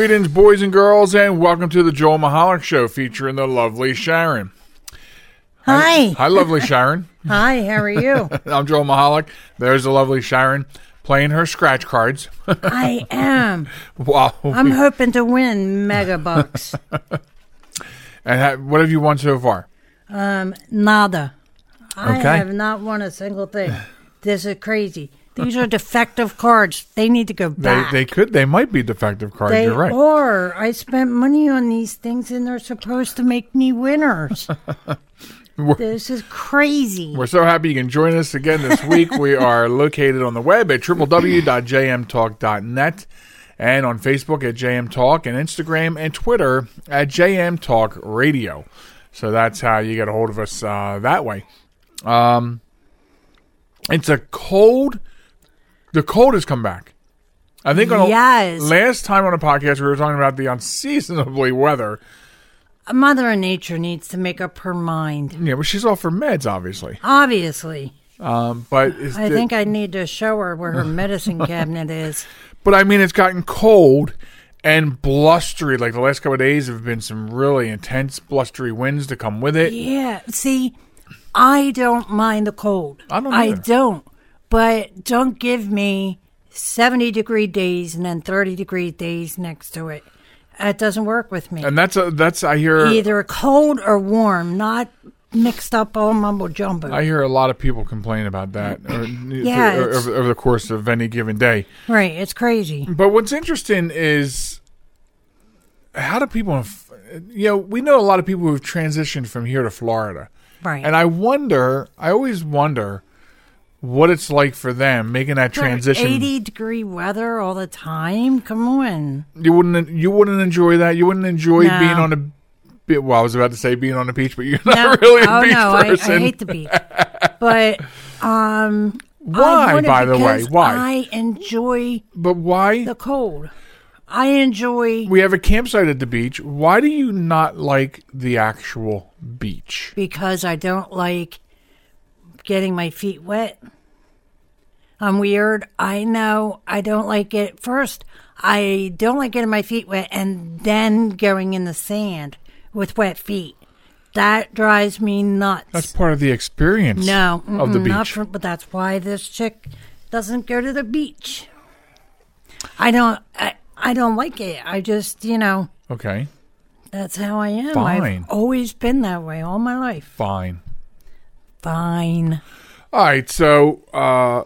Greetings, boys and girls, and welcome to the Joel Michalec Show featuring the lovely Sharen. Hi. Hi, lovely Sharen. Hi, how are you? I'm Joel Michalec. There's the lovely Sharen playing her scratch cards. I am. wow. I'm hoping to win mega bucks. and ha- what have you won so far? Um, nada. I Okay. have not won a single thing. This is crazy. These are defective cards. They need to go back. they could, they might be defective cards. They You're right. are. I spent money on these things and they're supposed to make me winners. this is crazy. We're so happy you can join us again this week. we are located on the web at www.jmtalk.net and on Facebook at JM Talk and Instagram and Twitter at JM Talk Radio. So that's how you get a hold of us uh, that way. Um, it's a cold. The cold has come back. I think on Yes. last time on a podcast we were talking about the unseasonably weather. Mother Nature needs to make up her mind. Yeah, but she's off her meds, obviously. Obviously. Um, but is I the- think I need to show her where her medicine cabinet is. But I mean, it's gotten cold and blustery. Like the last couple of days have been some really intense blustery winds to come with it. Yeah, see, I don't mind the cold. I don't I don't. But don't give me 70 degree days and then 30 degree days next to it. That doesn't work with me. And that's a, that's I hear Either cold or warm, not mixed up all mumbo jumbo. I hear a lot of people complain about that or, Yeah, or- over, over the course of any given day. right, it's crazy. But what's interesting is how do people, you know, we know a lot of people who've transitioned from here to Florida. Right. And I wonder, I always wonder what it's like for them making that transition. 80 degree weather all the time? Come on. You wouldn't. You wouldn't enjoy that. You wouldn't enjoy No. being on a. Well, I was about to say being on a beach, but you're No, not really a oh beach no, I, person. I hate the beach. But um Why, I by the way? Why? I enjoy but why? the cold. I enjoy we have a campsite at the beach. Why do you not like the actual beach? because I don't like getting my feet wet. I'm weird. I know I don't like it. First, I don't like getting my feet wet and then going in the sand with wet feet. That drives me nuts. That's part of the experience. no, of the beach. but that's why this chick doesn't go to the beach. I don't. I, I don't like it. I just, you know, okay, that's how I am. Fine. I've always been that way all my life. fine. Fine. All right. So, uh,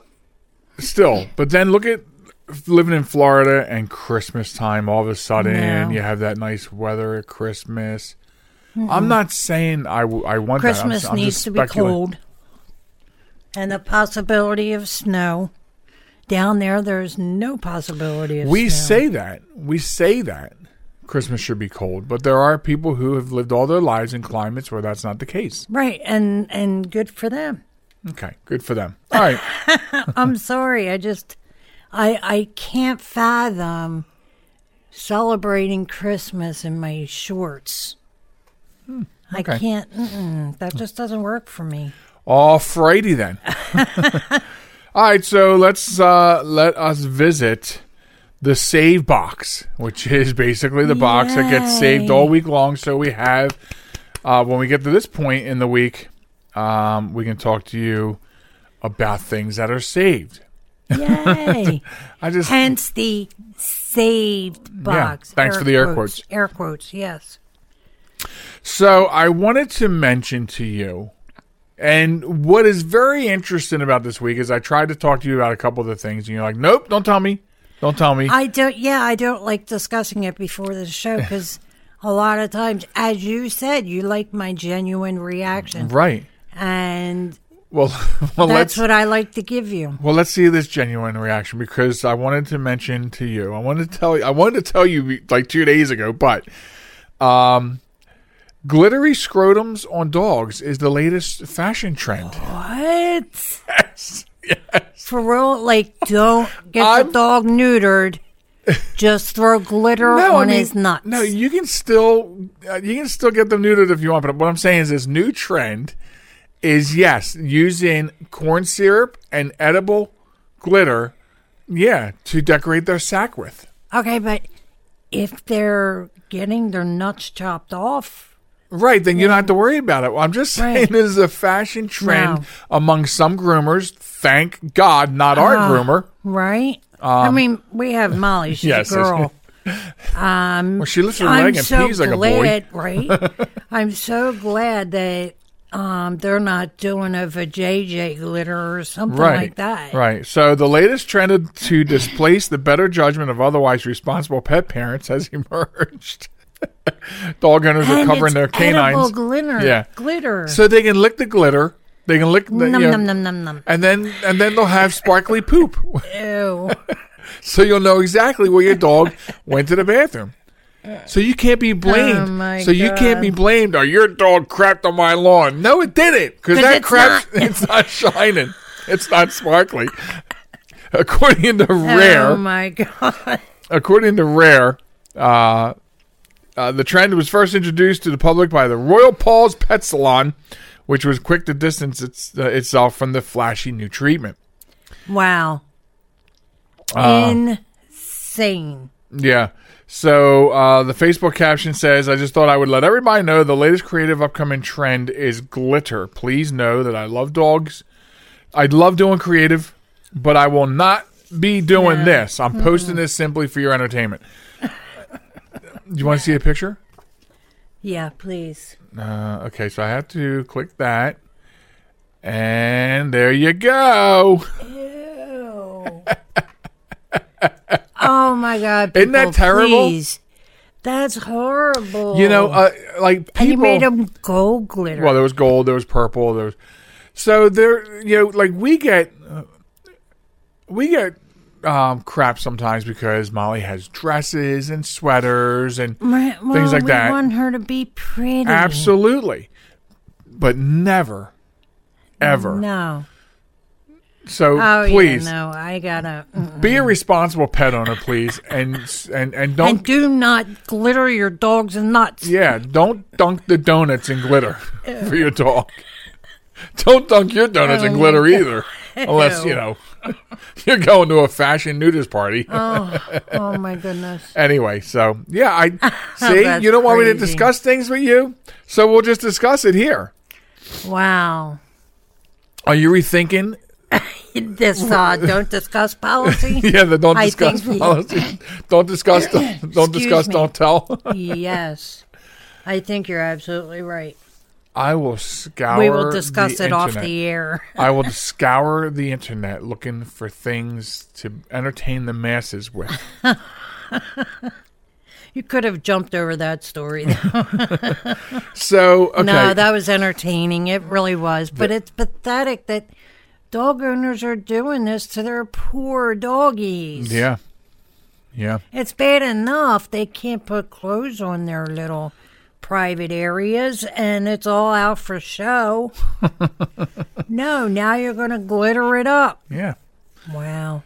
still, but then look at living in Florida and Christmas time. All of a sudden, No. you have that nice weather at Christmas. I'm not saying I, w- I want Christmas that. I'm, I'm needs to be cold. And the possibility of snow. Down there, there's no possibility of We snow. say that. We say that Christmas should be cold, but there are people who have lived all their lives in climates where that's not the case. Right, and, and good for them. Okay, good for them. All right. I'm sorry, I just, I, I can't fathom celebrating Christmas in my shorts. I Hmm, okay. can't, that just doesn't work for me. All Friday then. all right, so let's uh, let us visit the save box, which is basically the box that gets saved all week long. So we have, uh, when we get to this point in the week, um, we can talk to you about things that are saved. Yay. I just Hence the saved box. thanks for the air quotes. Air quotes, yes. So I wanted to mention to you, and what is very interesting about this week is I tried to talk to you about a couple of the things, and you're like, "Nope, don't tell me, Don't tell me. I don't. Yeah, I don't like discussing it before the show because a lot of times, as you said, you like my genuine reaction, right. and Well, well, that's what I like to give you. well let's see this genuine reaction because I wanted to mention to you. I wanted to tell you. I wanted to tell you like two days ago, but um, glittery scrotums on dogs is the latest fashion trend. What? Yes. For real? Like, don't get I'm- the dog neutered. Just throw glitter No, on I mean, his nuts. No, you can still uh, you can still get them neutered if you want. But what I'm saying is this new trend is yes, using corn syrup and edible glitter, yeah, to decorate their sack with. Okay, but if they're getting their nuts chopped off, Right, then you don't have to worry about it. I'm just saying Right. this is a fashion trend among some groomers. Thank God, not our Ah. groomer. right? I mean, we have Molly. She's Um, yes, a girl. Um, Well, she lifts her I'm leg and so pees like a boy. glad, right? I'm so glad that um, they're not doing a vajayjay glitter or something Right, like that. right. So the latest trend to displace the better judgment of otherwise responsible pet parents has emerged. Dog owners are covering their canines. glitter. Yeah. glitter. so they can lick the glitter. They can lick the, num you know, num num num num. and then and then they'll have sparkly poop. Ew. so you'll know exactly where your dog went to the bathroom. So you can't be blamed. Oh, so you can't be God. blamed. Oh, your dog crapped on my lawn. No, it didn't, because 'Cause that it's crap not. it's not shining. It's not sparkly. According to Rare, Oh my god. according to Rare, uh, uh, the trend was first introduced to the public by the Royal Paws Pet Salon, which was quick to distance its, uh, itself from the flashy new treatment. Wow. Uh, Insane. Yeah. So uh, the Facebook caption says, I just thought I would let everybody know the latest creative upcoming trend is glitter. Please know that I love dogs. I love doing creative, but I will not be doing No. this. I'm posting this simply for your entertainment. Do you want to see a picture? Yeah, please. Uh, okay, so I have to click that. And there you go. Ew. oh my god. Isn't that terrible? Please. That's horrible. You know, uh, like people. and you made them gold glitter. Well, there was gold, there was purple, there was. So there, you know, like we get, uh, we get um, crap sometimes because Molly has dresses and sweaters and well, things like we that. want her to be pretty. absolutely, but never, ever. No. So Oh please yeah, no. I gotta. mm. be a responsible pet owner, please, and and and don't. And do not glitter your dogs and nuts. yeah, don't dunk the donuts in glitter for your dog. Don't dunk your donuts in Oh, glitter either, unless you know you're going to a fashion nudist party. Oh my goodness. Anyway, so yeah, I see. You don't want me to crazy. discuss things with you, so we'll just discuss it here. Wow. Are you rethinking? This uh, don't discuss policy. Yeah, the don't I discuss think- policy. Don't discuss. Don't, don't Excuse discuss. me. Don't tell. yes. I think you're absolutely right. I will scour. we will discuss the it off the air. I will scour the internet looking for things to entertain the masses with. You could have jumped over that story. Though. So okay, No, that was entertaining. It really was. But it's pathetic that dog owners are doing this to their poor doggies. yeah, yeah. It's bad enough they can't put clothes on their little private areas and it's all out for show. no, now you're going to glitter it up. Yeah. Wow.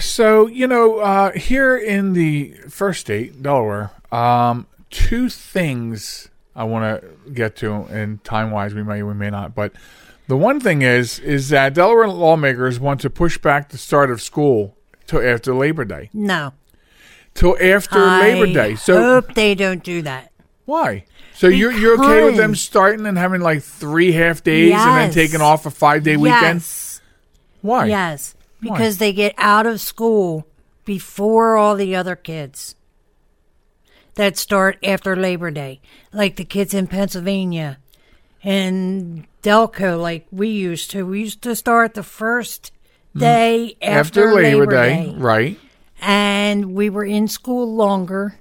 So you know, uh, here in the first state, Delaware, um, two things I want to get to, and time wise, we may we may not. But the one thing is, is that Delaware lawmakers want to push back the start of school till after Labor Day, No. till after Labor Day. So hope they don't do that. Why? So you're you're okay with them starting and having like three half days and then taking off a five day weekend? Yes. Why? Yes. Because they get out of school before all the other kids that start after Labor Day, like the kids in Pennsylvania and Delco, like we used to. We used to start the first day Mm. After, after, Labor, Day, right? and we were in school longer.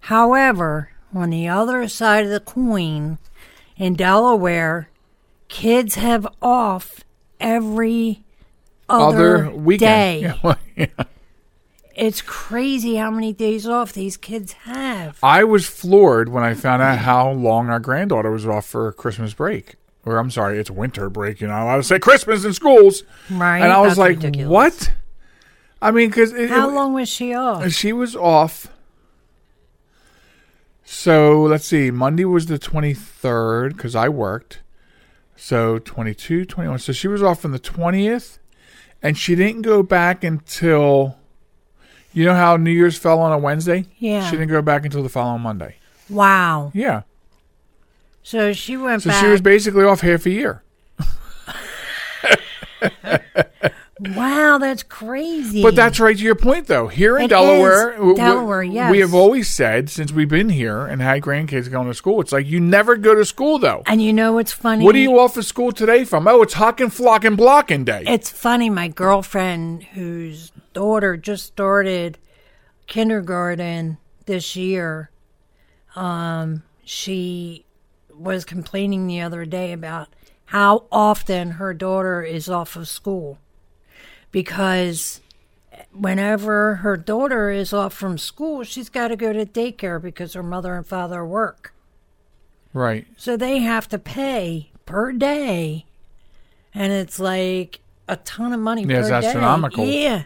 However, on the other side of the coin, in Delaware, kids have off every other, Other weekend. day. Yeah. It's crazy how many days off these kids have. I was floored when I found out how long our granddaughter was off for Christmas break. Or I'm sorry, it's winter break. You're not allowed to say Christmas in schools. Right? And I was like, ridiculous. what? I mean, because How long was she off? she was off. So let's see. Monday was the 23rd because I worked. So 22, 21. So she was off on the 20th. And she didn't go back until. You know how New Year's fell on a Wednesday? Yeah. She didn't go back until the following Monday. Wow. Yeah. So she went So back. she was basically off half a year. wow, that's crazy. But that's right to your point, though. Here in It Delaware, w- Delaware, we have always said since we've been here and had grandkids going to school, it's like you never go to school though. And you know what's funny? What are you off of school today from? Oh, it's hocking, flocking, blocking day. It's funny. My girlfriend, whose daughter just started kindergarten this year, um, she was complaining the other day about how often her daughter is off of school because whenever her daughter is off from school, she's got to go to daycare because her mother and father work. right. So they have to pay per day, and it's like a ton of money Yeah, per it's day. astronomical. Yeah,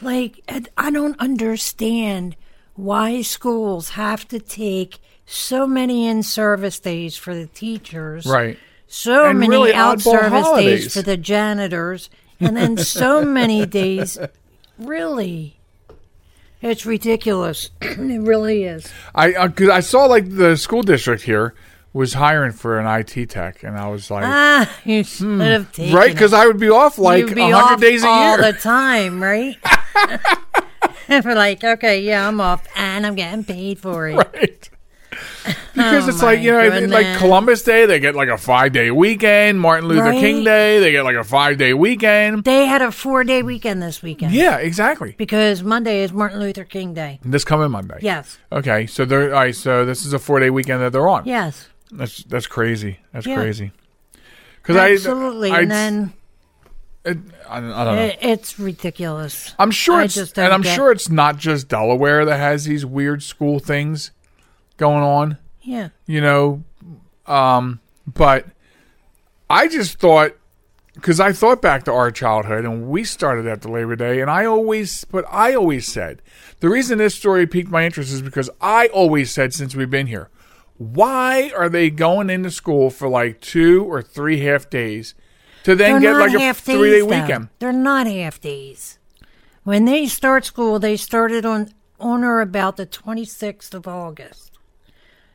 like I- I don't understand why schools have to take so many in-service days for the teachers, Right. so And many really out service holidays. days for the janitors, and then so many days. Really, it's ridiculous. it really is. I uh 'cause I saw like the school district here was hiring for an IT tech, and I was like, Ah, you should have taken Hmm. right, because I would be off like You'd a be hundred days a all year. All the time, right? We're like, okay, yeah, I'm off, and I'm getting paid for it. right. Because Oh, it's like you know, like. Columbus Day, they get like a five day weekend. Martin Luther Right. King Day, they get like a five day weekend. They had a four day weekend this weekend Yeah, exactly. because Monday is Martin Luther King Day. This coming Monday. Yes, Okay, so they're all right. So this is a four day weekend that they're on. yes, That's that's crazy. That's Yeah. crazy. Because I absolutely. I, and then it, I, don't- I don't know. it, it's ridiculous. I'm sure it's and I'm get- sure it's not just Delaware that has these weird school things going on. Yeah, You know, um, but I just thought because I thought back to our childhood and we started after Labor Day, and I always, but I always said the reason this story piqued my interest is because I always said since we've been here, why are they going into school for like two or three half days to then they're get like a three day days, though. weekend? They're not half days. When they start school, they started on on or about the 26th of August.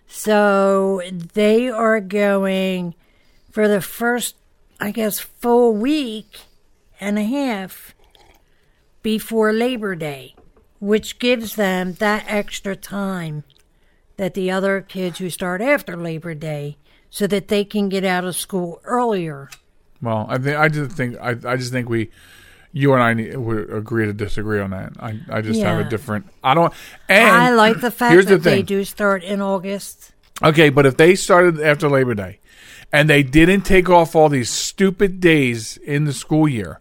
So they are going for the first, I guess, full week and a half before Labor Day, which gives them that extra time that the other kids who start after Labor Day so that they can get out of school earlier. Well, I think I just think I, I just think we, you and I need, would agree to disagree on that. I, I just have a different. I don't. And I like the fact that the they do start in August. Okay, but if they started after Labor Day, and they didn't take off all these stupid days in the school year,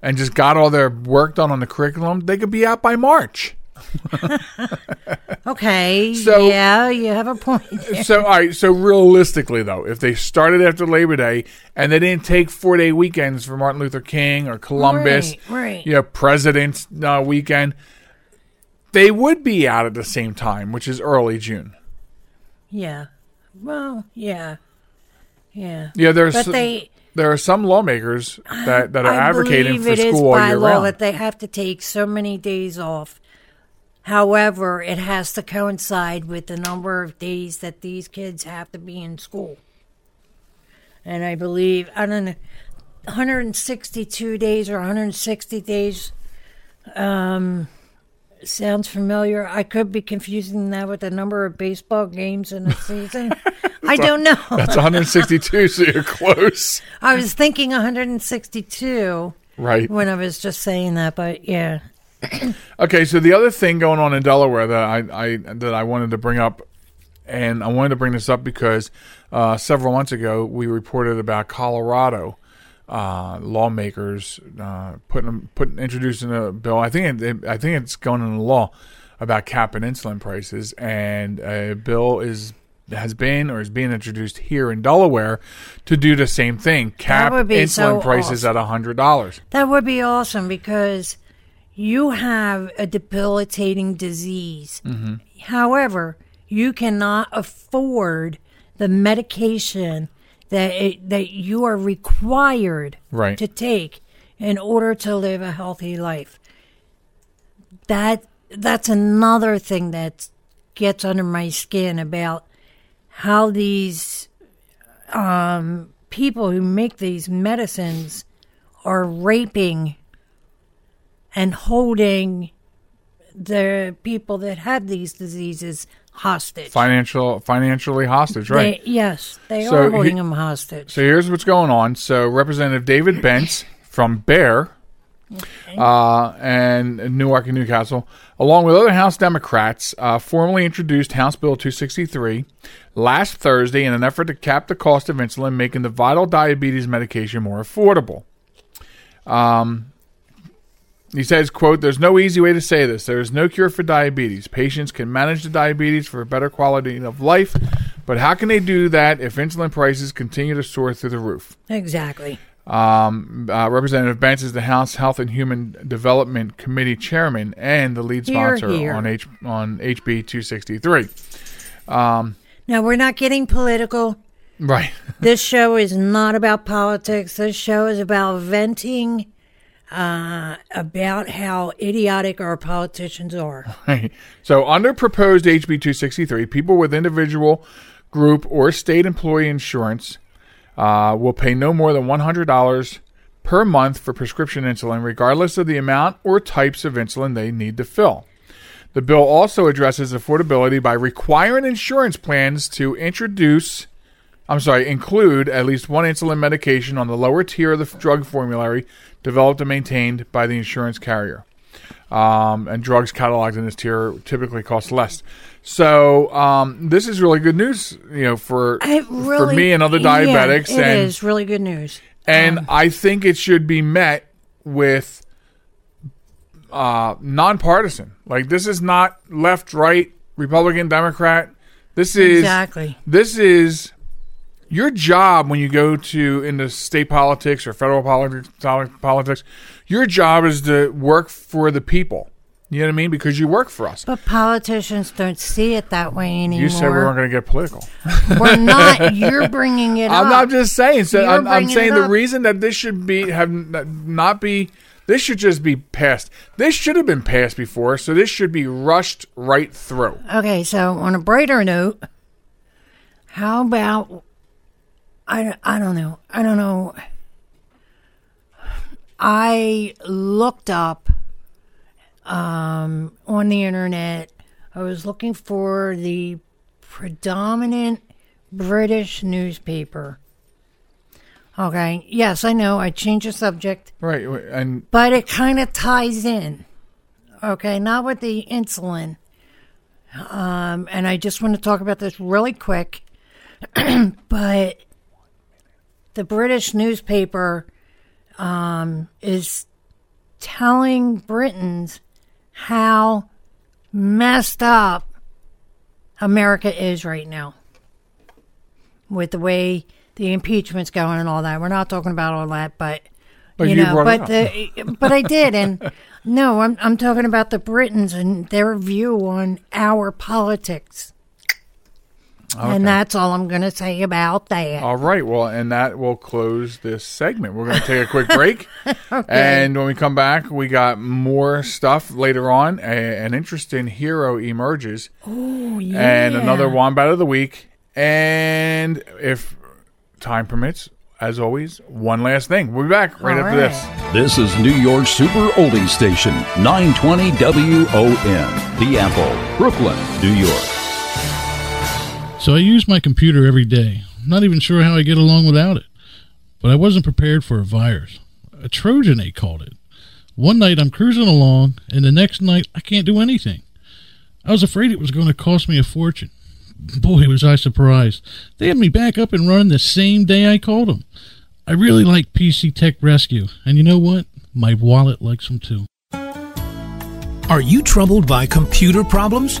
and just got all their work done on the curriculum, they could be out by March. Okay, So- yeah, you have a point. there. So, all right. So, realistically, though, if they started after Labor Day and they didn't take four day weekends for Martin Luther King or Columbus, Right, right. you know, President's uh, weekend, they would be out at the same time, which is early June. Yeah. Well, yeah. Yeah. Yeah, there's But they there are some lawmakers that, that are I advocating for it school all by year law round. that they have to take so many days off. However, it has to coincide with the number of days that these kids have to be in school. And I believe I don't know 162 days or 160 days um sounds familiar. I could be confusing that with the number of baseball games in a season. I don't know. That's 162, so you're close. I was thinking 162 Right. when I was just saying that, but yeah, Okay, so the other thing going on in Delaware that I, I that I wanted to bring up, and I wanted to bring this up because uh, several months ago we reported about Colorado uh, lawmakers uh, putting putting introducing a bill. I think it, I think it's going into law about capping insulin prices, and a bill is has been or is being introduced here in Delaware to do the same thing, cap insulin so prices at a hundred dollars. That would be awesome because you have a debilitating disease. Mm-hmm. However, you cannot afford the medication that it, that you are required Right. to take in order to live a healthy life. That that's another thing that gets under my skin about how these um, people who make these medicines are raping and holding the people that have these diseases hostage. Financial financially hostage, right? They, yes, they So are he- holding them hostage. So here's what's going on. So Representative David Bentz from Bear uh, and Newark and Newcastle, along with other House Democrats, uh, formally introduced House Bill 263 last Thursday in an effort to cap the cost of insulin, making the vital diabetes medication more affordable. Um, he says, quote, There's no easy way to say this. There is no cure for diabetes. Patients can manage the diabetes for a better quality of life, but how can they do that if insulin prices continue to soar through the roof? exactly. Um, uh, Representative Bentz is the House Health and Human Development Committee chairman and the lead sponsor here. on H on HB 263. Um, Now we're not getting political. Right. This show is not about politics. This show is about venting uh, about how idiotic our politicians are. So, under proposed HB 263, people with individual, group, or state employee insurance uh, will pay no more than $100 per month for prescription insulin, regardless of the amount or types of insulin they need to fill. The bill also addresses affordability by requiring insurance plans to introduce, I'm sorry, include at least one insulin medication on the lower tier of the drug formulary developed and maintained by the insurance carrier um, and drugs cataloged in this tier typically cost less. So um, this is really good news, you know, for really, for me and other yeah, diabetics, it and is really good news. and I think it should be met with uh, nonpartisan. Like this is not left, right, Republican, Democrat. This is Exactly. this is your job when you go to into state politics or federal politics. Politics, your job is to work for the people. You know what I mean? Because you work for us. But politicians don't see it that way anymore. You said we weren't going to get political. We're not. You're bringing it up. I'm up. not just saying. So I'm, I'm saying the reason that this should be have not be. This should just be passed. This should have been passed before, so this should be rushed right through. Okay, so on a brighter note, how about I, I don't know. I don't know. I looked up um, on the internet. I was looking for the predominant British newspaper. Okay, yes, I know. I changed the subject Right, and but it kind of ties in. Okay, not with the insulin. Um, and I just want to talk about this really quick. but the British newspaper um, is telling Britons how messed up America is right now with the way the impeachment's going and all that. We're not talking about all that, but But you you know, but the, but I did, and no, I'm I'm talking about the Britons and their view on our politics, and that's all I'm going to say about that. all right. Well, and that will close this segment. We're going to take a quick break, okay. and when we come back, we got more stuff later on. A, an interesting hero emerges. oh yeah, and another wombat of the week. And if time permits, as always, one last thing. We'll be back right All after right. this. This is New York Super Oldie Station, 920 WON, The Apple, Brooklyn, New York. So I use my computer every day. Not even sure how I get along without it. But I wasn't prepared for a virus. A Trojan, they called it. One night I'm cruising along, and the next night I can't do anything. I was afraid it was going to cost me a fortune. Boy, was I surprised. They had me back up and running the same day I called them. I really like PC Tech Rescue, and you know what? My wallet likes them too. Are you troubled by computer problems?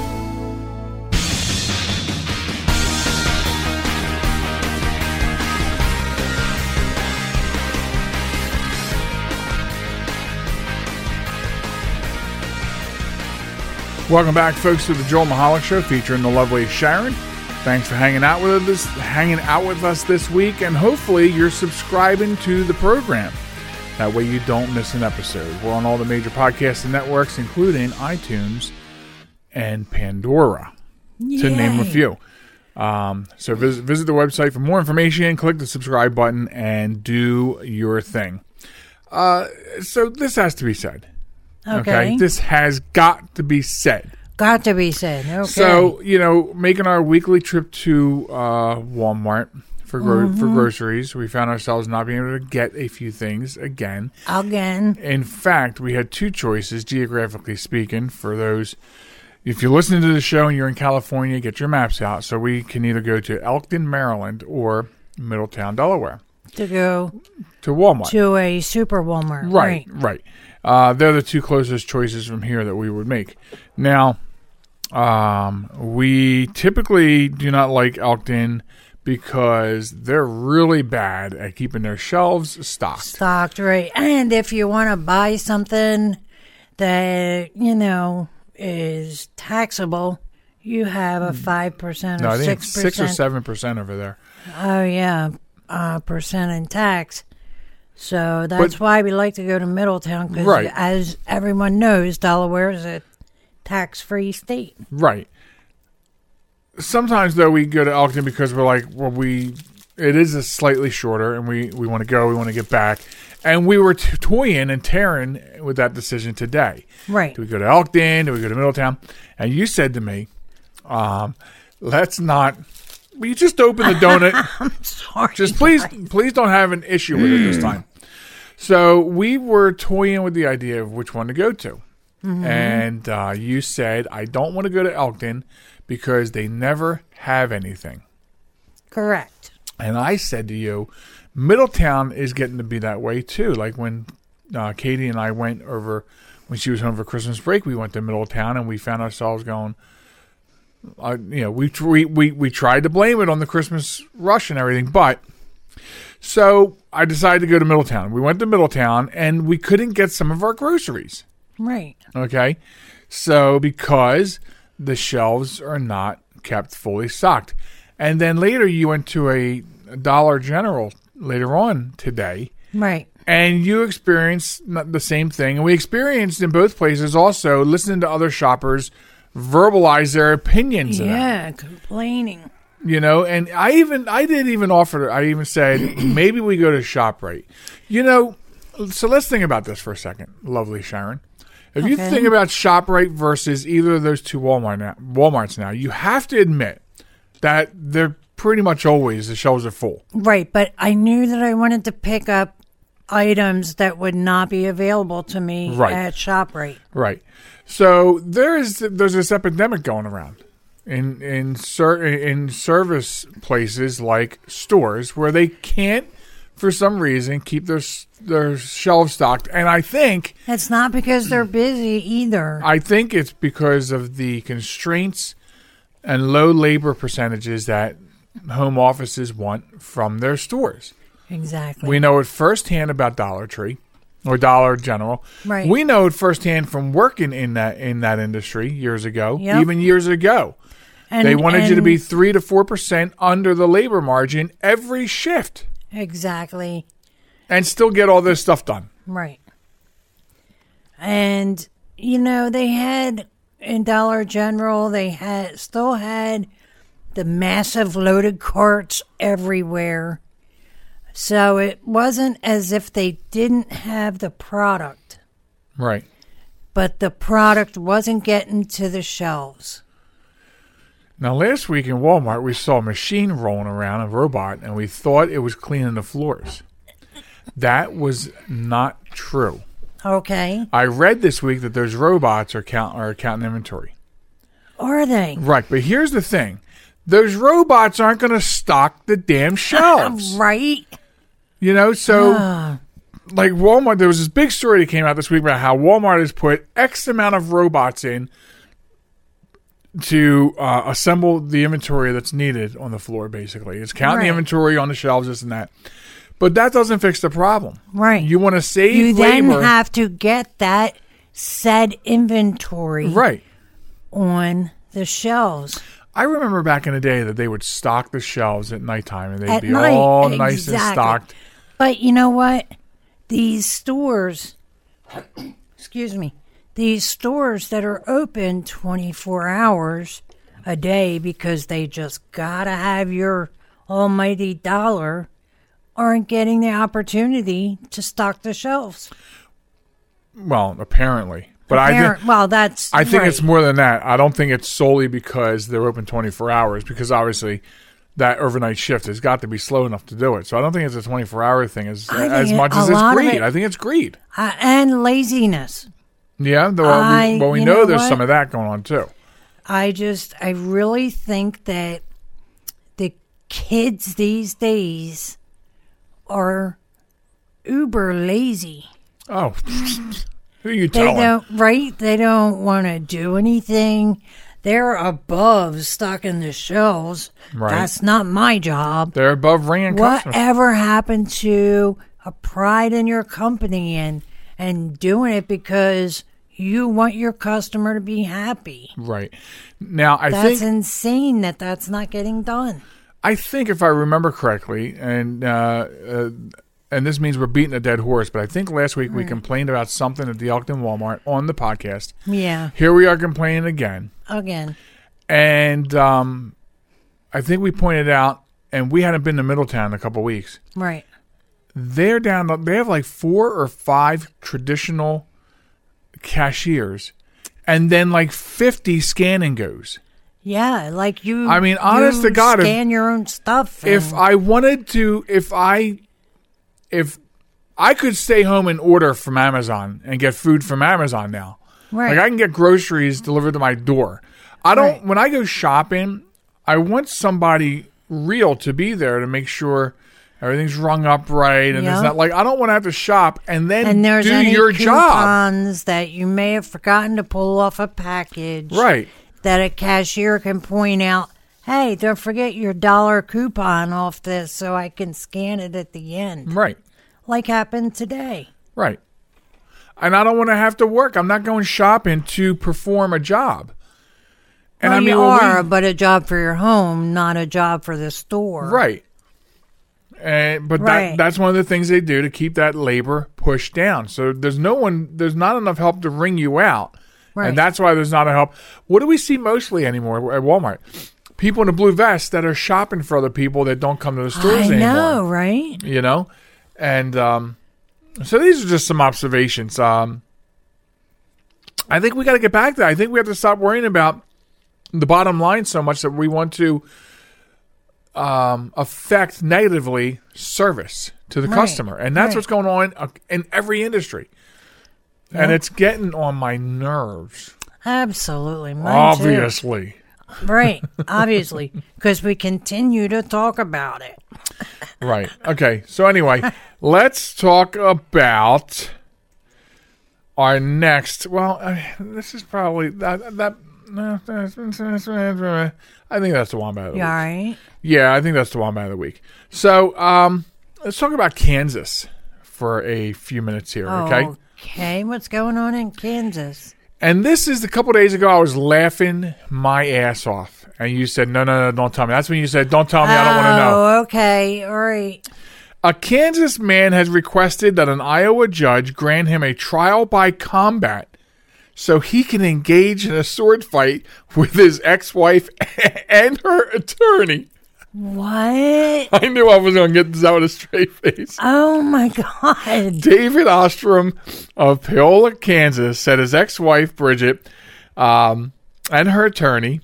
Welcome back, folks, to the Joel Michalec Show featuring the lovely Sharen. Thanks for hanging out with us, hanging out with us this week, and hopefully you're subscribing to the program. That way you don't miss an episode. We're on all the major podcasting networks, including iTunes and Pandora, to name a few. Um, so visit, visit the website for more information. Click the subscribe button and do your thing. Uh, so this has to be said. Okay. This has got to be said. Got to be said. Okay. So you know, making our weekly trip to uh, Walmart for gro- for Mm-hmm. groceries, we found ourselves not being able to get a few things again. again, In fact, we had two choices, geographically speaking, for those. If you're listening to the show and you're in California, get your maps out. So we can either go to Elkton, Maryland, or Middletown, Delaware, to go to Walmart. to a super Walmart. Right, right. Uh, they're the two closest choices from here that we would make. Now, um, we typically do not like Elkton because they're really bad at keeping their shelves stocked. Stocked, right. And if you want to buy something that, you know, is taxable, you have a 5% or No, I think 6%. six or seven percent over there. Oh, yeah, uh, percent in tax. So that's why we like to go to Middletown because, Right. as everyone knows, Delaware is a tax free state. Right. Sometimes though we go to Elkton because we're like, well, we it is a slightly shorter, and we we want to go, we want to get back, and we were t- toying and tearing with that decision today. Right. Do we go to Elkton? Do we go to Middletown? And you said to me, um, let's not. Will you just open the donut? Sorry. just please, please don't have an issue with it this time. So we were toying with the idea of which one to go to, and uh, you said I don't want to go to Elkton because they never have anything. Correct. And I said to you, Middletown is getting to be that way too. Like when uh, Katie and I went over when she was home for Christmas break, we went to Middletown and we found ourselves going. Uh, you know, we, we we we tried to blame it on the Christmas rush and everything, but so I decided to go to Middletown. We went to Middletown and we couldn't get some of our groceries. Right. Okay. So because the shelves are not kept fully stocked. And then later you went to a Dollar General later on today Right. and you experienced the same thing. And we experienced in both places also listening to other shoppers verbalize their opinions Yeah, complaining. you know and i even i didn't even offer i even said maybe we go to shoprite. You know so let's think about this for a second lovely sharen. If you think about shoprite versus either of those two walmart now, walmarts now you have to admit that they're pretty much always the shelves are full. Right, but I knew that I wanted to pick up items that would not be available to me Right. at ShopRite. right Right. so there is there's this epidemic going around in in ser- in service places like stores where they can't for some reason keep their their shelves stocked and i think It's not because they're busy either. I think it's because of the constraints and low labor percentages that home offices want from their stores. Exactly. We know it firsthand about Dollar Tree or Dollar General. Right. We know it firsthand from working in that in that industry years ago, Yep. even years ago. and, they wanted you to be 3 to 4% under the labor margin every shift exactly and still get all this stuff done. right. And you know, they had in Dollar General, they had still had the massive loaded carts everywhere. So it wasn't as if they didn't have the product, Right. but the product wasn't getting to the shelves. Now, last week in Walmart, we saw a machine rolling around, a robot, and we thought it was cleaning the floors. That was not true. Okay. I read this week that those robots are count are counting inventory. Are they? Right, but here's the thing: those robots aren't going to stock the damn shelves. Right? You know, so Ah, like Walmart, there was this big story that came out this week about how Walmart has put X amount of robots in to uh, assemble the inventory that's needed on the floor. Basically, it's counting Right. the inventory on the shelves, this and that. But that doesn't fix the problem. right. You want to save you then labor, have to get that said inventory right? on the shelves. I remember back in the day that they would stock the shelves at nighttime and they'd At be night, all nice and stocked. But you know what? These stores, excuse me, these stores that are open 24 hours a day because they just gotta have your almighty dollar aren't getting the opportunity to stock the shelves. Well, apparently, but I think well, that's I think right. it's more than that. I don't think it's solely because they're open 24 hours because obviously that overnight shift has got to be slow enough to do it. So I don't think it's a 24 hour thing as as much as it's greed. it- I think it's greed. uh, and laziness. Yeah, though I- we, well, we know, know there's what? some of that going on too. I just, I really think that the kids these days are uber lazy. Oh, who are you telling? They don't, right? They don't want to do anything. They're above stocking the shelves. Right. That's not my job. They're above ringing customers. Whatever happened to a pride in your company and and doing it because you want your customer to be happy? Right now, I That's think that's insane that that's not getting done. I think if I remember correctly, and uh, uh, and this means we're beating a dead horse, but I think last week we complained about something at the Elkton Walmart on the podcast. Yeah. Here we are complaining again, Again. and um, I think we pointed out, and we hadn't been to Middletown in a couple weeks. Right. They're down. They have like four or five traditional cashiers, and then like fifty scan and goes. Yeah, like you. I mean, honest you to God, if- scan your own stuff. if I wanted to, if I, if I could stay home and order from Amazon and get food from Amazon now, right, like I can get groceries delivered to my door. I don't. Right. When I go shopping, I want somebody real to be there to make sure everything's rung up right and Yeah. it's not like I don't want to have to shop and then and there's do any your job. coupons that you may have forgotten to pull off a package, Right. That a cashier can point out. Hey, don't forget your dollar coupon off this, so I can scan it at the end, Right. like happened today. Right. And I don't want to have to work. I'm not going shopping to perform a job. And well, I mean, you when we- are, but a job for your home, not a job for the store. Right. And but that that's one of the things they do to keep that labor pushed down. So there's no one there's not enough help to ring you out. Right. And that's why there's not a help. What do we see mostly anymore at Walmart? People in a blue vest that are shopping for other people that don't come to the stores anymore. I anymore. know, right? You know? And um so these are just some observations. Um I think we got to get back to that. I think we have to stop worrying about the bottom line so much that we want to um, affect negatively service to the Right, customer, and that's right. what's going on uh, in every industry. And it's getting on my nerves, Absolutely, mine too. Right, obviously, because we continue to talk about it. Right. Okay. So anyway, let's talk about our next. Well, I, this is probably that. that I think that's the Wombat of the week. right? Yeah, I think that's the Wombat of the week. So, um, let's talk about Kansas for a few minutes here, okay? Okay, what's going on in Kansas? And this is a couple days ago. I was laughing my ass off, and you said, "No, no, no, don't tell me." That's when you said, "Don't tell me. I don't want to know." Oh, okay, all right. A Kansas man has requested that an Iowa judge grant him a trial by combat so he can engage in a sword fight with his ex-wife and her attorney. What? I knew I was going to get this out with a straight face. Oh my God. David Ostrom of Paola, Kansas, said his ex-wife Bridget um, and her attorney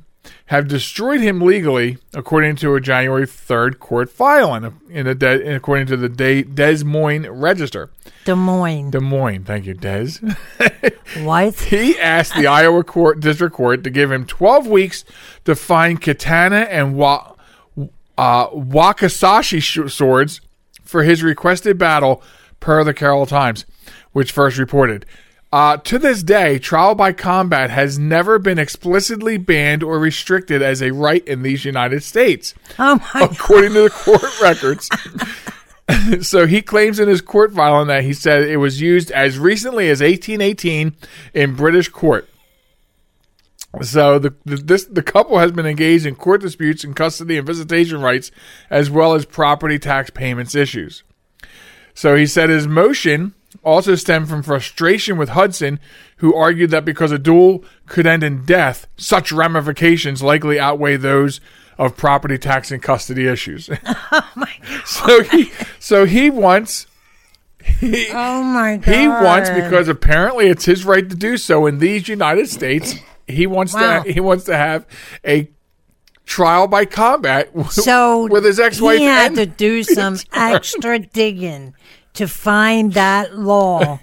have destroyed him legally, according to a January 3rd court filing, in a De- according to the De- Des Moines Register. Des Moines. Des Moines, thank you, Des. What? he asked the Iowa court, District Court to give him 12 weeks to find katana and wa- uh, wakizashi sh- swords for his requested battle, per the Carroll Times, which first reported. Uh, to this day, trial by combat has never been explicitly banned or restricted as a right in these United States, Oh according to the court records. so he claims in his court filing that he said it was used as recently as 1818 in British court. So the, the this the couple has been engaged in court disputes and custody and visitation rights, as well as property tax payments issues. So he said his motion also stemmed from frustration with Hudson, who argued that because a duel could end in death, such ramifications likely outweigh those of property tax and custody issues. Oh my god. so he so he wants he, Oh my God. he wants because apparently it's his right to do so in these United States. He wants Wow. to he wants to have a trial by combat So with his ex-wife he had to do some extra digging to find that law.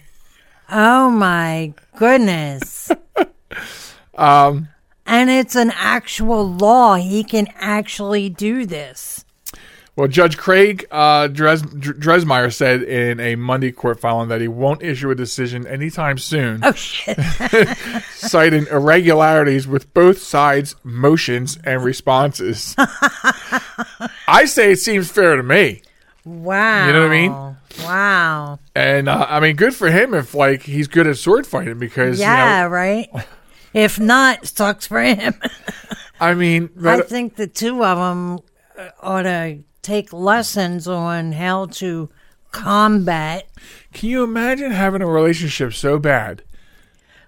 Oh my goodness. um And it's an actual law. He can actually do this. Well, Judge Craig uh, Dres- Dreismeier said in a Monday court filing that he won't issue a decision anytime soon, Oh shit. citing irregularities with both sides' motions and responses. I say it seems fair to me, Wow. You know what I mean? Wow. and uh, I mean, good for him if like he's good at sword fighting because Yeah, you know, right? If not, sucks for him. I mean, I think the two of them ought to take lessons on how to combat. can you imagine having a relationship so bad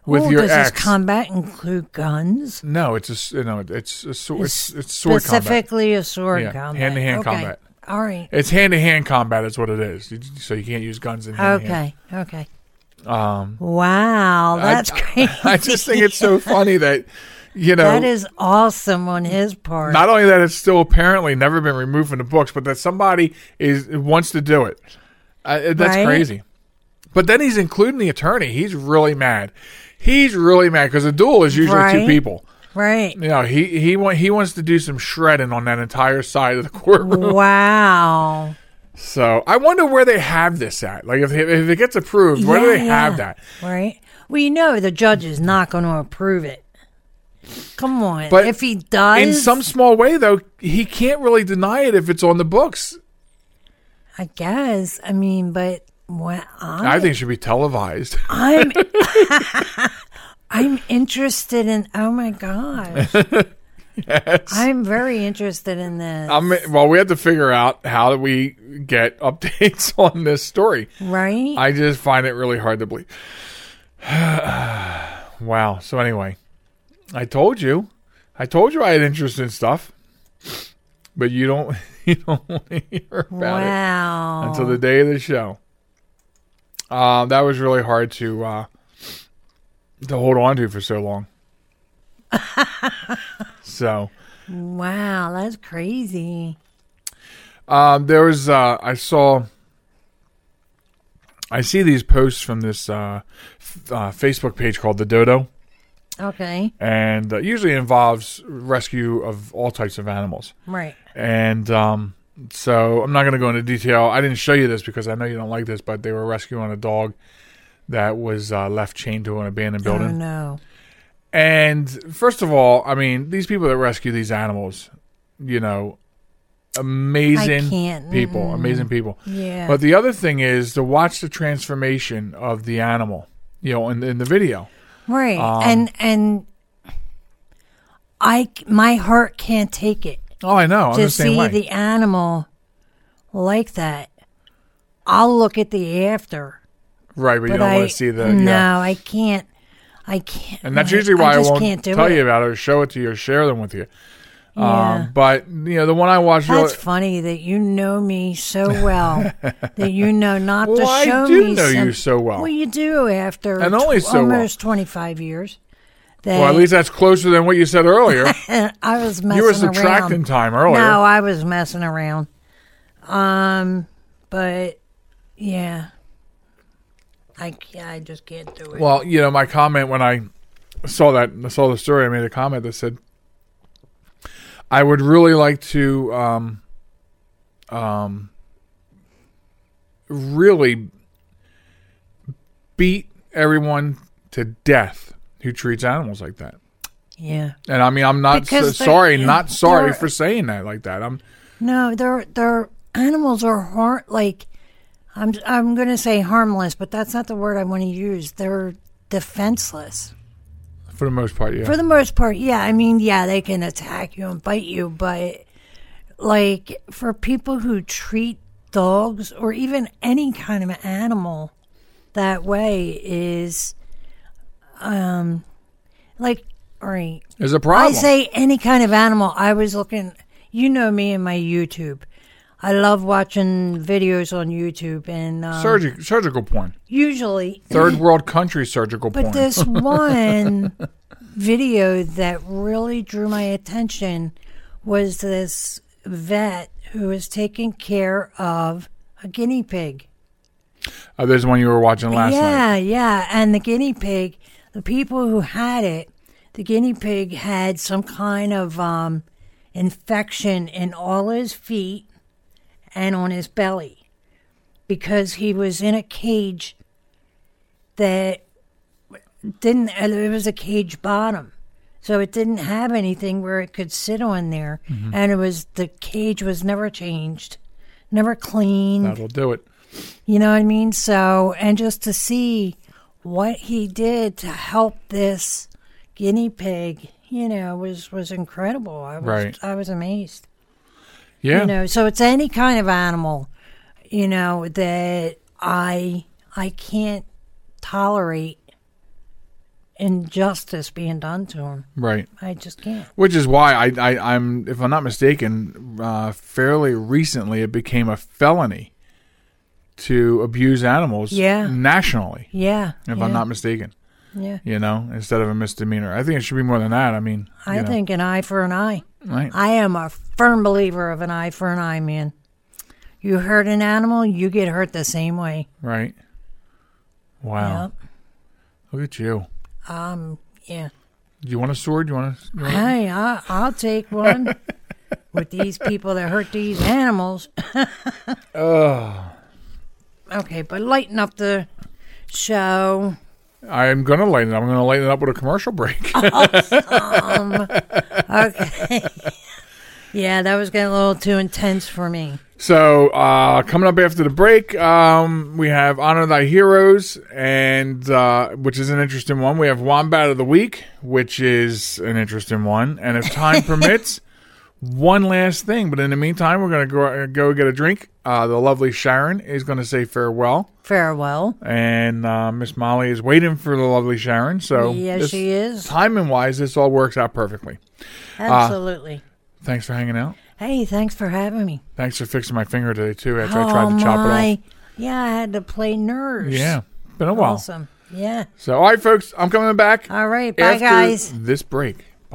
with Oh, your does ex? this combat include guns? no, it's a know it's a sword. It's, it's sword combat. Specifically a sword Yeah, combat. hand-to-hand Okay. combat. All right. It's hand to hand combat. Is what it is. So you can't use guns in hand. Okay. Okay. Um, Wow, that's I, crazy. I just think it's so funny that you know. that is awesome on his part. not only that it's still apparently never been removed from the books, but that somebody is wants to do it. Uh, that's Right? crazy. But then he's including the attorney. He's really mad. He's really mad because a duel is usually two people. right. You know, he he want he wants to do some shredding on that entire side of the courtroom. Wow. So I wonder where they have this at. Like if if it gets approved, where do Yeah, they have that? Right. Well, you know the judge is not going to approve it. Come on. But if he does, In some small way, though, he can't really deny it if it's on the books. I guess. I mean, but what I'm, I think it should be televised. I'm I'm interested in. Oh my gosh. I'm very interested in this. I mean, well, we have to figure out how do we get updates on this story. right? I just find it really hard to believe. wow. So anyway, I told you, I told you I had interest in stuff, but you don't, you don't want to hear about it. until the day of the show. Um, that was really hard to uh, to hold on to for so long. so wow, that's crazy. um, there was uh, I saw I see these posts from this uh, f- uh, Facebook page called the Dodo, Okay. and uh, usually involves rescue of all types of animals. Right. And um, so I'm not going to go into detail. I didn't show you this because I know you don't like this, but they were rescuing a dog that was uh, left chained to an abandoned building. Oh no. And first of all, I mean, these people that rescue these animals, you know, amazing people, Mm-mm. amazing people. Yeah. But the other thing is to watch the transformation of the animal, you know, in, in the video. Right. um, and and I my heart can't take it Oh, I know. I'm to the see way. the animal like that. I'll look at the after. right, but, you don't I want to see the. no, yeah. I can't. I can't. and that's usually why I, just won't tell it. you about it or show it to you or share them with you. Yeah. Um, but you know, the one I watched. That's really- funny that you know me so well that you know not Well, to I show do me. know you so well. Well, you do after And only tw- so well. almost twenty five years. That well, at least that's closer than what you said earlier. I was messing you were around. subtracting time earlier. No, I was messing around. Um, but yeah, I I just can't do it. Well, you know, my comment when I saw that saw the story, I made a comment that said, "I would really like to, um, um, really beat everyone to death who treats animals like that." yeah. And I mean, I'm not so, sorry, not sorry for saying that like that. I'm No, they're they're animals are har- like I'm I'm going to say harmless, but that's not the word I want to use. They're defenseless. For the most part, yeah. For the most part, yeah. I mean, yeah, they can attack you and bite you, but like for people who treat dogs or even any kind of animal that way is um like all right There's a problem. I say any kind of animal. I was looking, you know me and my YouTube. I love watching videos on YouTube, and um, Surgi- surgical porn, usually, third world country surgical point. but porn. this one video that really drew my attention was this vet who was taking care of a guinea pig. uh, there's one you were watching last night. yeah, yeah. And the guinea pig, the people who had it, the guinea pig had some kind of um, infection in all his feet and on his belly because he was in a cage that didn't, uh, it was a cage bottom. So it didn't have anything where it could sit on there. And it was, the cage was never changed, never cleaned. That'll do it. You know what I mean? So, and just to see what he did to help this guinea pig, you know, was was incredible. I was Right. I was amazed. Yeah. You know, so it's any kind of animal, you know, that I I can't tolerate injustice being done to him. right. I just can't. Which is why I, I I'm if I'm not mistaken, uh, fairly recently it became a felony to abuse animals Yeah. nationally. Yeah. If yeah, I'm not mistaken, Yeah. you know, instead of a misdemeanor. I think it should be more than that. I mean, I know, think an eye for an eye. right. I am a firm believer of an eye for an eye, man. You hurt an animal, you get hurt the same way. right. Wow. Yep. Look at you. Um, yeah. Do you want a sword? Do you want to? Hey, I, I'll take one with these people that hurt these animals. Okay, but lighten up the show. I'm going to lighten it. up. I'm going to lighten it up with a commercial break. Okay. yeah, that was getting a little too intense for me. So, uh, coming up after the break, um, we have Honor Thy Heroes, and uh, which is an interesting one. We have Wombat of the Week, which is an interesting one. And if time permits, one last thing. But in the meantime, we're going to go, go get a drink. Uh, the lovely Sharen is going to say farewell, Farewell. and uh, Miss Molly is waiting for the lovely Sharen. So, yes, this- she is. timing wise, this all works out perfectly. Absolutely. Thanks for hanging out. hey, thanks for having me. Thanks for fixing my finger today, too, after I tried to chop it Oh, off. Yeah, I had to play nerves. Yeah, been a while. Awesome. Yeah. So, all right, folks, I'm coming back. All right. Bye, guys. This break.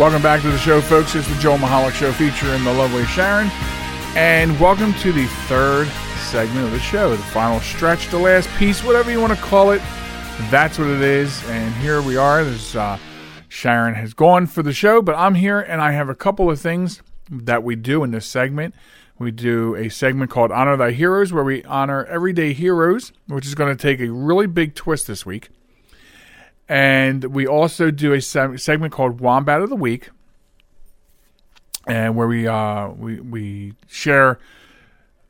Welcome back to the show, folks. It's the Joel Michalec Show featuring the lovely Sharen. And welcome to the third segment of the show, the final stretch, the last piece, whatever you want to call it. That's what it is. And here we are. There's uh, Sharen has gone for the show, but I'm here and I have a couple of things that we do in this segment. We do a segment called Honor Thy Heroes, where we honor everyday heroes, which is going to take a really big twist this week. And we also do a segment called Wombat of the Week, and where we uh, we we share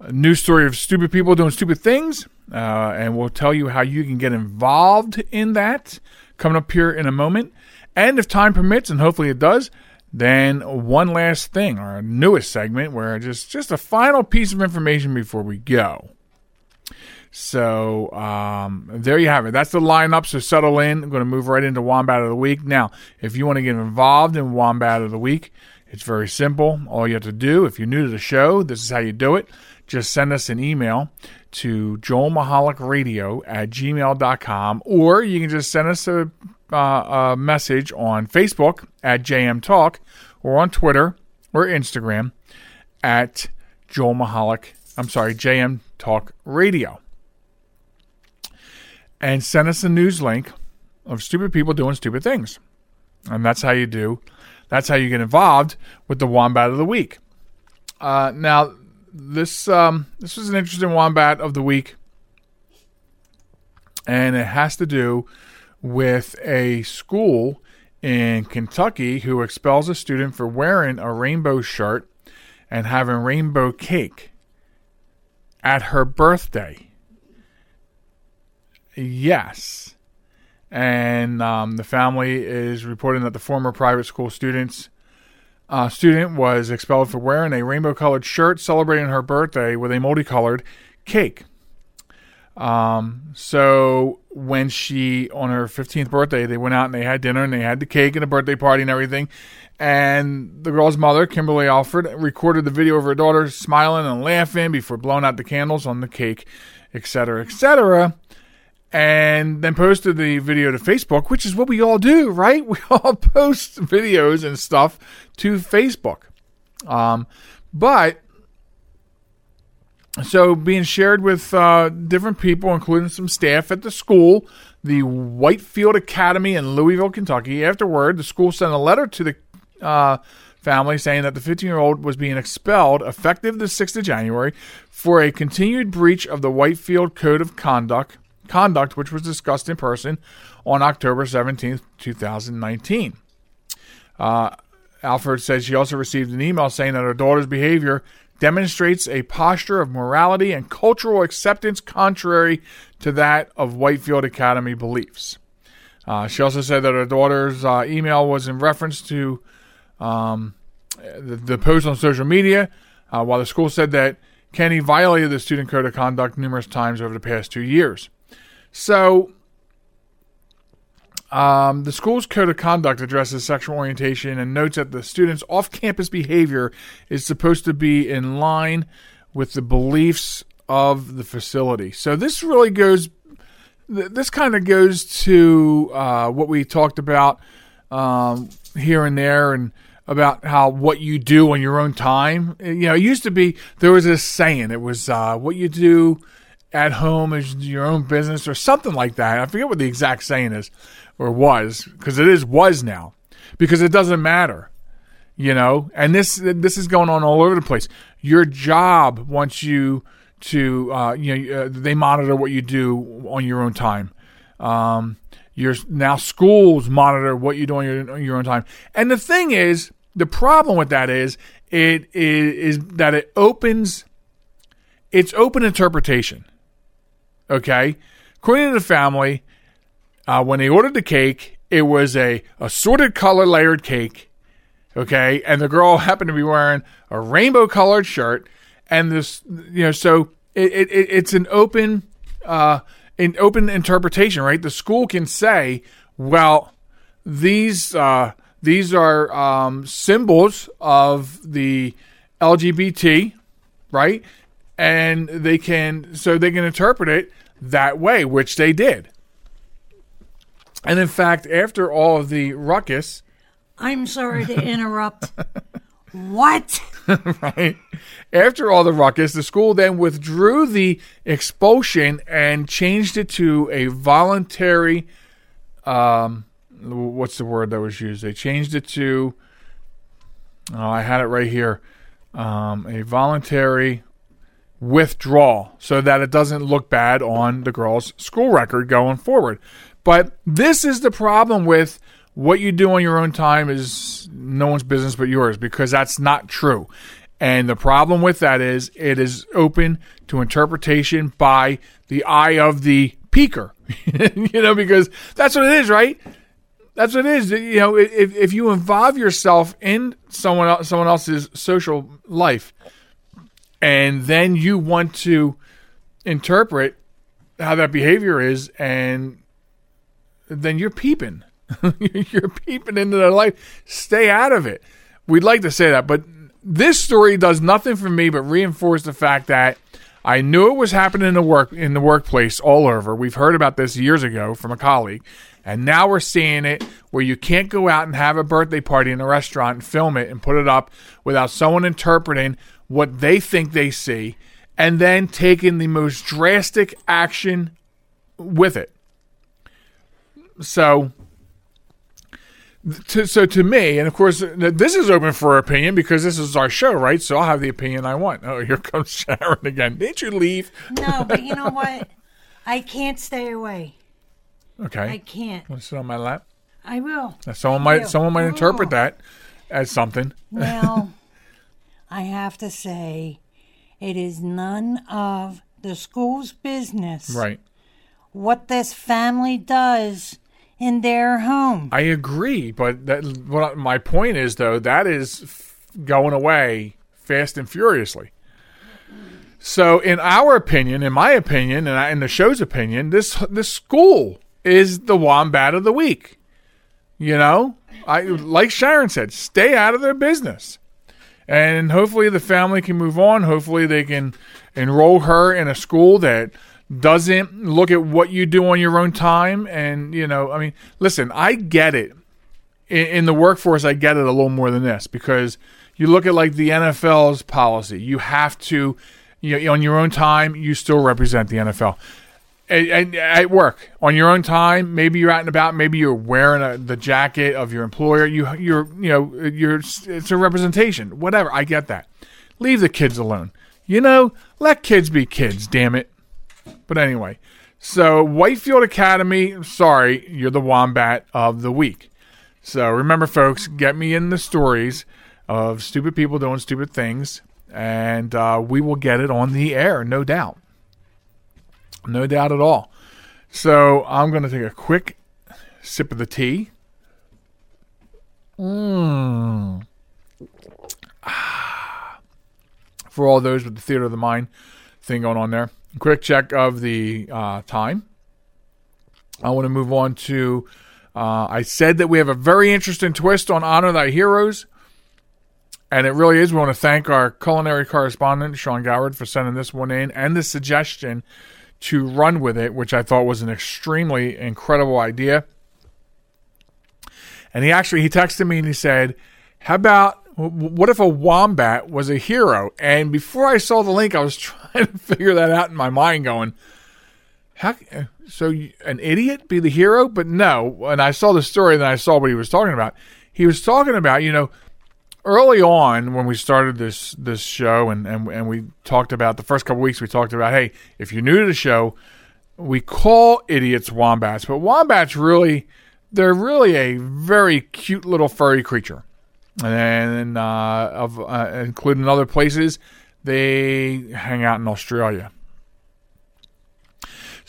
a news story of stupid people doing stupid things, uh, and we'll tell you how you can get involved in that. Coming up here in a moment, and if time permits, and hopefully it does, then one last thing, our newest segment, where just just a final piece of information before we go. So um, there you have it. That's the lineup. So settle in. I'm going to move right into Wombat of the Week. Now, if you want to get involved in Wombat of the Week, it's very simple. All you have to do, if you're new to the show, this is how you do it. Just send us an email to joelmichalecradio at gmail.com, or you can just send us a uh, a message on Facebook at JM Talk or on Twitter or Instagram at Joel Michalec. I'm sorry, JM Talk Radio. And send us a news link of stupid people doing stupid things. And that's how you do, that's how you get involved with the Wombat of the Week. Uh, now, this um, this was an interesting Wombat of the Week. And it has to do with a school in Kentucky who expels a student for wearing a rainbow shirt and having rainbow cake at her birthday. Yes. And um, the family is reporting that the former private school students uh, student was expelled for wearing a rainbow colored shirt celebrating her birthday with a multicolored cake. Um, so when she, on her 15th birthday, they went out and they had dinner and they had the cake and a birthday party and everything. And the girl's mother, Kimberly Alford, recorded the video of her daughter smiling and laughing before blowing out the candles on the cake, etc., etc. And then posted the video to Facebook, which is what we all do, right? We all post videos and stuff to Facebook. Um, but so being shared with uh, different people, including some staff at the school, the Whitefield Academy in Louisville, Kentucky. Afterward, the school sent a letter to the uh, family saying that the 15 year old was being expelled effective the 6th of January for a continued breach of the Whitefield Code of Conduct, conduct which was discussed in person on October 17th, 2019. Uh, Alford says she also received an email saying that her daughter's behavior demonstrates a posture of morality and cultural acceptance contrary to that of Whitefield Academy beliefs. Uh, she also said that her daughter's uh, email was in reference to um, the, the, post on social media, uh, while the school said that Kenney violated the student code of conduct numerous times over the past two years. So um, the school's code of conduct addresses sexual orientation and notes that the students' off campus behavior is supposed to be in line with the beliefs of the facility. So this really goes, this kind of goes to uh, what we talked about um, here and there and about how what you do on your own time. You know, it used to be, there was a saying, it was uh, what you do at home is your own business or something like that. I forget what the exact saying is or was because it is was now because it doesn't matter you know? And this this is going on all over the place. Your job wants you to uh, you know uh, they monitor what you do on your own time. Um, your now schools monitor what you do on your, on your own time. And the thing is the problem with that is it is that it opens it's open interpretation okay according to the family uh, when they ordered the cake, it was a assorted color layered cake. Okay. And the girl happened to be wearing a rainbow colored shirt. And this, you know, so it, it, it's an open, uh, an open interpretation, right? The school can say, well, these, uh, these are um, symbols of the LGBT, right? And they can, so they can interpret it that way, which they did. And in fact, after all of the ruckus, I'm sorry to interrupt. what? right? After all the ruckus, the school then withdrew the expulsion and changed it to a voluntary. Um, what's the word that was used? They changed it to. Oh, I had it right here. Um, a voluntary withdrawal so that it doesn't look bad on the girl's school record going forward. But this is the problem with what you do on your own time is no one's business but yours because that's not true. And the problem with that is it is open to interpretation by the eye of the peaker. you know, because that's what it is, right? That's what it is. You know, if, if you involve yourself in someone else, someone else's social life, and then you want to interpret how that behavior is, and then you're peeping. you're peeping into their life. Stay out of it. We'd like to say that, but this story does nothing for me but reinforce the fact that I knew it was happening in the work in the workplace all over. We've heard about this years ago from a colleague, and now we're seeing it where you can't go out and have a birthday party in a restaurant and film it and put it up without someone interpreting what they think they see and then taking the most drastic action with it. So to, so to me, and of course, this is open for opinion because this is our show, right? So I'll have the opinion I want. Oh, here comes Sharen again. Didn't you leave? No, but you know what? I can't stay away. Okay. I can't. Want to sit on my lap? I will. Now, someone I might will. someone might interpret that as something. Well, I have to say, it is none of the school's business right. what this family does in their home. I agree, but that what my point is though that is f- going away fast and furiously. So, in our opinion, in my opinion, and I- in the show's opinion, this this school is the wombat of the week. You know, I like Sharen said, stay out of their business, and hopefully the family can move on. Hopefully they can enroll her in a school that doesn't look at what you do on your own time. And you know, I mean, listen, I get it in, in the workforce. I get it a little more than this because you look at like the NFL's policy. You have to, you know, on your own time, you still represent the NFL. And, at work, on your own time, maybe you're out and about. Maybe you're wearing a, the jacket of your employer. You, you're, you know, you're. It's a representation. Whatever. I get that. Leave the kids alone. You know, let kids be kids. Damn it. But anyway, so Whitefield Academy. Sorry, you're the wombat of the week. So remember, folks, get me in the stories of stupid people doing stupid things, and uh, we will get it on the air, no doubt. No doubt at all. So I'm going to take a quick sip of the tea. Mmm. For all those with the theater of the mind thing going on there. Quick check of the uh, time. I want to move on to. Uh, I said that we have a very interesting twist on Honor Thy Heroes. And it really is. We want to thank our culinary correspondent, Sean Goward, for sending this one in and the suggestion to run with it, which I thought was an extremely incredible idea. And he actually he texted me and he said, "How about what if a wombat was a hero?" And before I saw the link, I was trying to figure that out in my mind, going, "How? Uh, so an idiot be the hero?" But no. And I saw the story, then I saw what he was talking about. He was talking about, you know, early on when we started this this show and, and and we talked about the first couple weeks we talked about hey if you're new to the show we call idiots wombats but wombats really they're really a very cute little furry creature and uh, of uh, including other places they hang out in Australia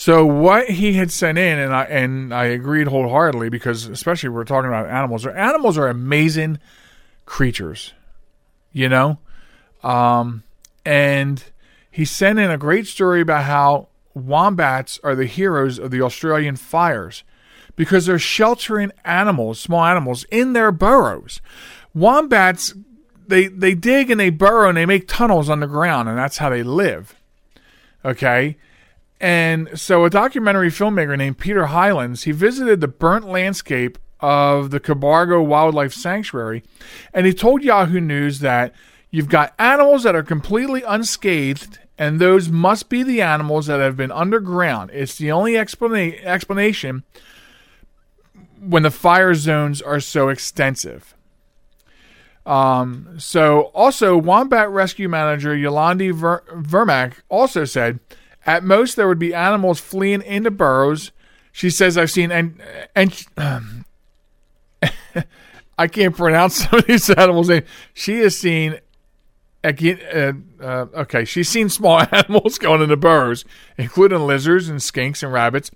so what he had sent in, and I and I agreed wholeheartedly because especially we're talking about animals. Animals are amazing creatures, you know. Um, and he sent in a great story about how wombats are the heroes of the Australian fires because they're sheltering animals, small animals, in their burrows. Wombats, they they dig and they burrow and they make tunnels underground, and that's how they live. Okay. And so a documentary filmmaker named Peter Hylands, he visited the burnt landscape of the Cobargo Wildlife Sanctuary, and he told Yahoo News that you've got animals that are completely unscathed, and those must be the animals that have been underground. It's the only explana- explanation when the fire zones are so extensive. Um, so, also, Wombat Rescue Manager Yolandi Ver- Vermaak also said, at most there would be animals fleeing into burrows. She says, I've seen, and, and I can't pronounce some of these animals'. She has seen, uh, uh, okay, she's seen small animals going into burrows, including lizards and skinks and rabbits,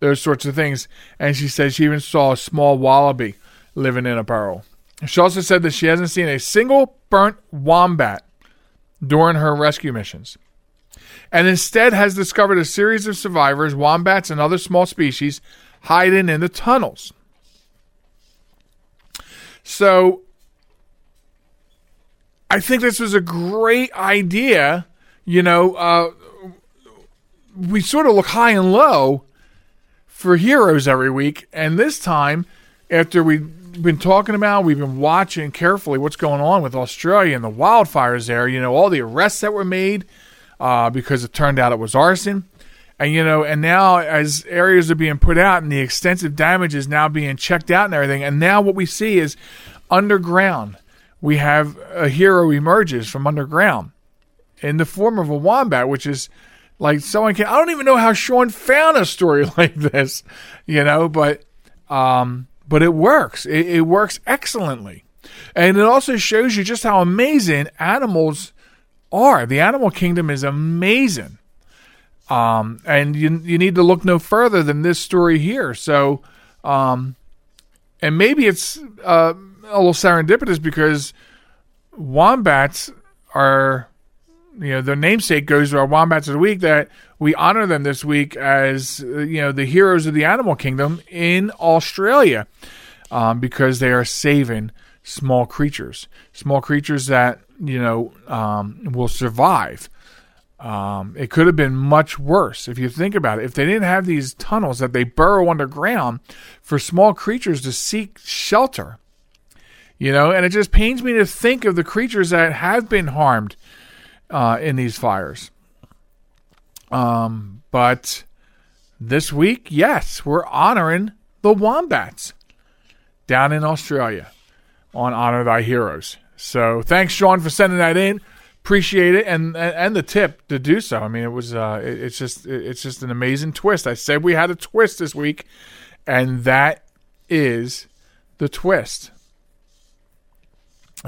those sorts of things. And she says she even saw a small wallaby living in a burrow. She also said that she hasn't seen a single burnt wombat during her rescue missions, and instead has discovered a series of survivors, wombats, and other small species hiding in the tunnels. So, I think this was a great idea. You know, uh, we sort of look high and low for heroes every week, and this time, after we've been talking about, we've been watching carefully what's going on with Australia and the wildfires there. You know, all the arrests that were made uh, because it turned out it was arson. And, you know, and now as areas are being put out and the extensive damage is now being checked out and everything, and now what we see is underground. We have a hero emerges from underground in the form of a wombat, which is like someone can. I don't even know how Sean found a story like this, you know, but um, but it works. It, it works excellently. And it also shows you just how amazing animals are. The animal kingdom is amazing. Um, and you, you need to look no further than this story here. So, um, and maybe it's uh, a little serendipitous because wombats are you know, their namesake goes to our Wombats of the Week that we honor them this week as, you know, the heroes of the animal kingdom in Australia um, because they are saving small creatures, small creatures that, you know, um, will survive. Um, it could have been much worse if you think about it. If they didn't have these tunnels that they burrow underground for small creatures to seek shelter, you know, and it just pains me to think of the creatures that have been harmed uh, in these fires. Um, but this week, yes, we're honoring the wombats down in Australia on Honor Thy Heroes. So thanks, Sean, for sending that in. Appreciate it, and and the tip to do so. I mean, it was uh, it, it's just it's just an amazing twist. I said we had a twist this week, and that is the twist.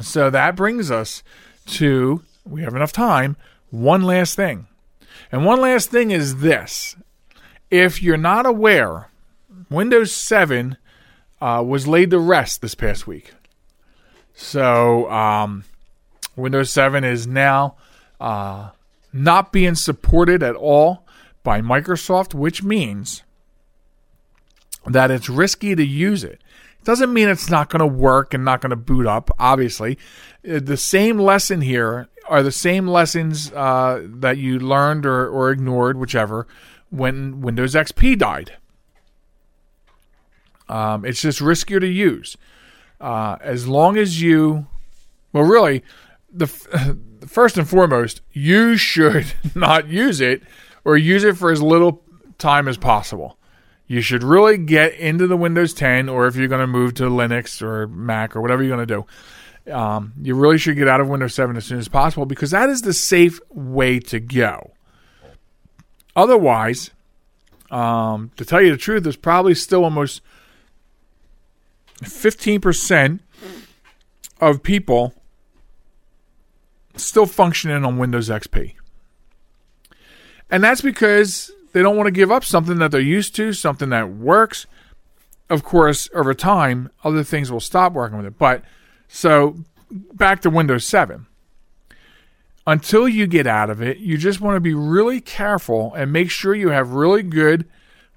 So that brings us to we have enough time. One last thing. And one last thing is this. If you're not aware, Windows 7 uh, was laid to rest this past week. So, um, Windows 7 is now uh, not being supported at all by Microsoft, which means that it's risky to use it. it Doesn't mean it's not going to work and not going to boot up, obviously. Uh, the same lesson here are the same lessons uh, that you learned or, or ignored, whichever, when Windows XP died. Um, it's just riskier to use. Uh, as long as you, well, really, the first and foremost, you should not use it or use it for as little time as possible. You should really get into the Windows 10, or if you're going to move to Linux or Mac or whatever you're going to do, um, you really should get out of Windows 7 as soon as possible because that is the safe way to go. Otherwise, um, to tell you the truth, there's probably still almost 15% of people still functioning on Windows XP. And that's because they don't want to give up something that they're used to, something that works. Of course, over time, other things will stop working with it. But so back to Windows 7. Until you get out of it, you just want to be really careful and make sure you have really good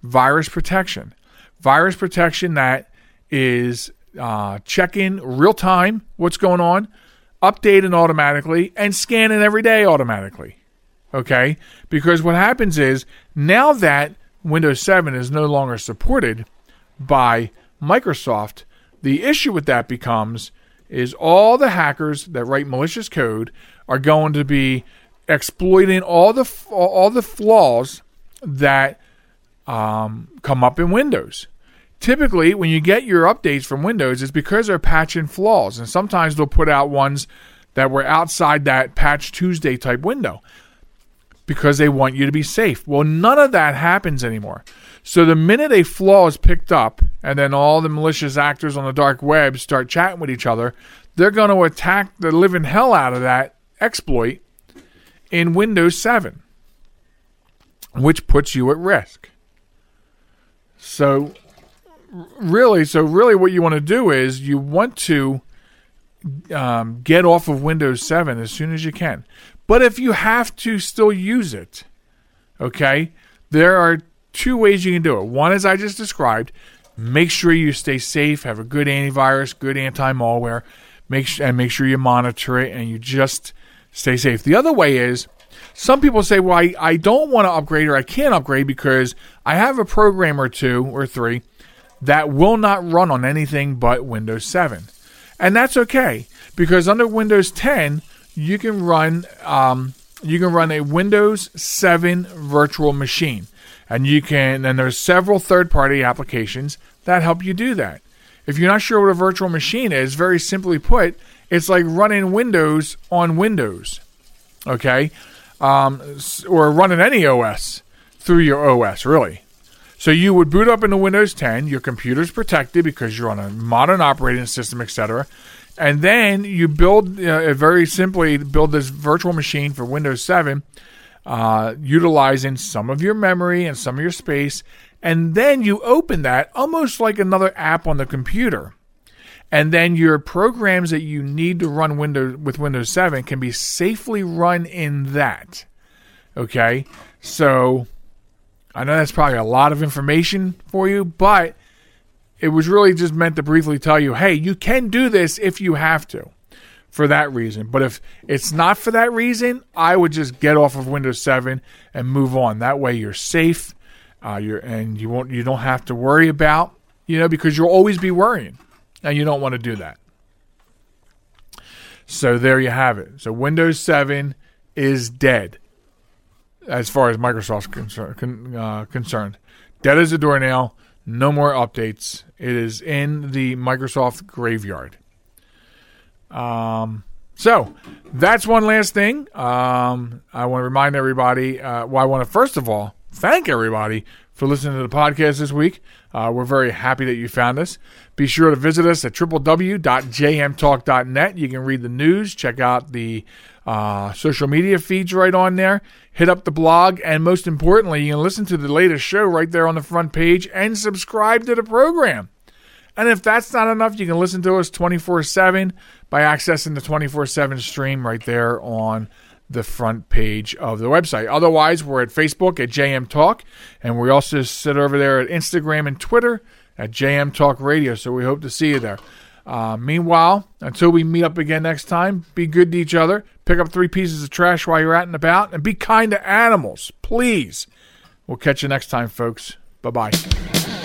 virus protection. Virus protection that is uh, checking real time what's going on, updating automatically, and scanning every day automatically. Okay? Because what happens is now that Windows 7 is no longer supported by Microsoft, the issue with that becomes is all the hackers that write malicious code are going to be exploiting all the all the flaws that um, come up in Windows. Typically, when you get your updates from Windows, it's because they're patching flaws, and sometimes they'll put out ones that were outside that Patch Tuesday type window because they want you to be safe. Well, none of that happens anymore. So the minute a flaw is picked up, and then all the malicious actors on the dark web start chatting with each other, they're going to attack the living hell out of that exploit in Windows 7, which puts you at risk. So really, so really, what you want to do is you want to um, get off of Windows 7 as soon as you can. But if you have to still use it, okay, there are two ways you can do it. One, as I just described, make sure you stay safe, have a good antivirus, good anti-malware, make sh- and make sure you monitor it and you just stay safe. The other way is some people say, well, I, I don't want to upgrade or I can't upgrade because I have a program or two or three that will not run on anything but Windows 7. And that's okay because under Windows 10, you can run um, you can run a Windows 7 virtual machine. And you can and there's several third-party applications that help you do that. If you're not sure what a virtual machine is, very simply put, it's like running Windows on Windows. Okay? Um, or running any OS through your OS, really. So you would boot up into Windows 10, your computer's protected because you're on a modern operating system, etc. And then you build, uh, very simply, build this virtual machine for Windows 7, uh, utilizing some of your memory and some of your space. And then you open that almost like another app on the computer. And then your programs that you need to run Windows with Windows 7 can be safely run in that. Okay? So I know that's probably a lot of information for you, but it was really just meant to briefly tell you hey, you can do this if you have to for that reason. But if it's not for that reason, I would just get off of Windows 7 and move on. That way you're safe. Uh, you're and you won't you don't have to worry about you know because you'll always be worrying and you don't want to do that. So there you have it. So Windows 7 is dead as far as Microsoft's concern, con, uh, concerned. Dead as a doornail. No more updates. It is in the Microsoft graveyard. Um, so that's one last thing. Um, I want to remind everybody. Uh, well, I want to first of all thank everybody for listening to the podcast this week. Uh, we're very happy that you found us. Be sure to visit us at www.jmtalk.net. You can read the news, check out the uh, social media feeds right on there, hit up the blog, and most importantly, you can listen to the latest show right there on the front page and subscribe to the program. And if that's not enough, you can listen to us 24 7 by accessing the 24 7 stream right there on the front page of the website. Otherwise, we're at Facebook at JM Talk, and we also sit over there at Instagram and Twitter at JM Talk Radio. So we hope to see you there. Uh, meanwhile, until we meet up again next time, be good to each other. Pick up three pieces of trash while you're out and about, and be kind to animals, please. We'll catch you next time, folks. Bye bye.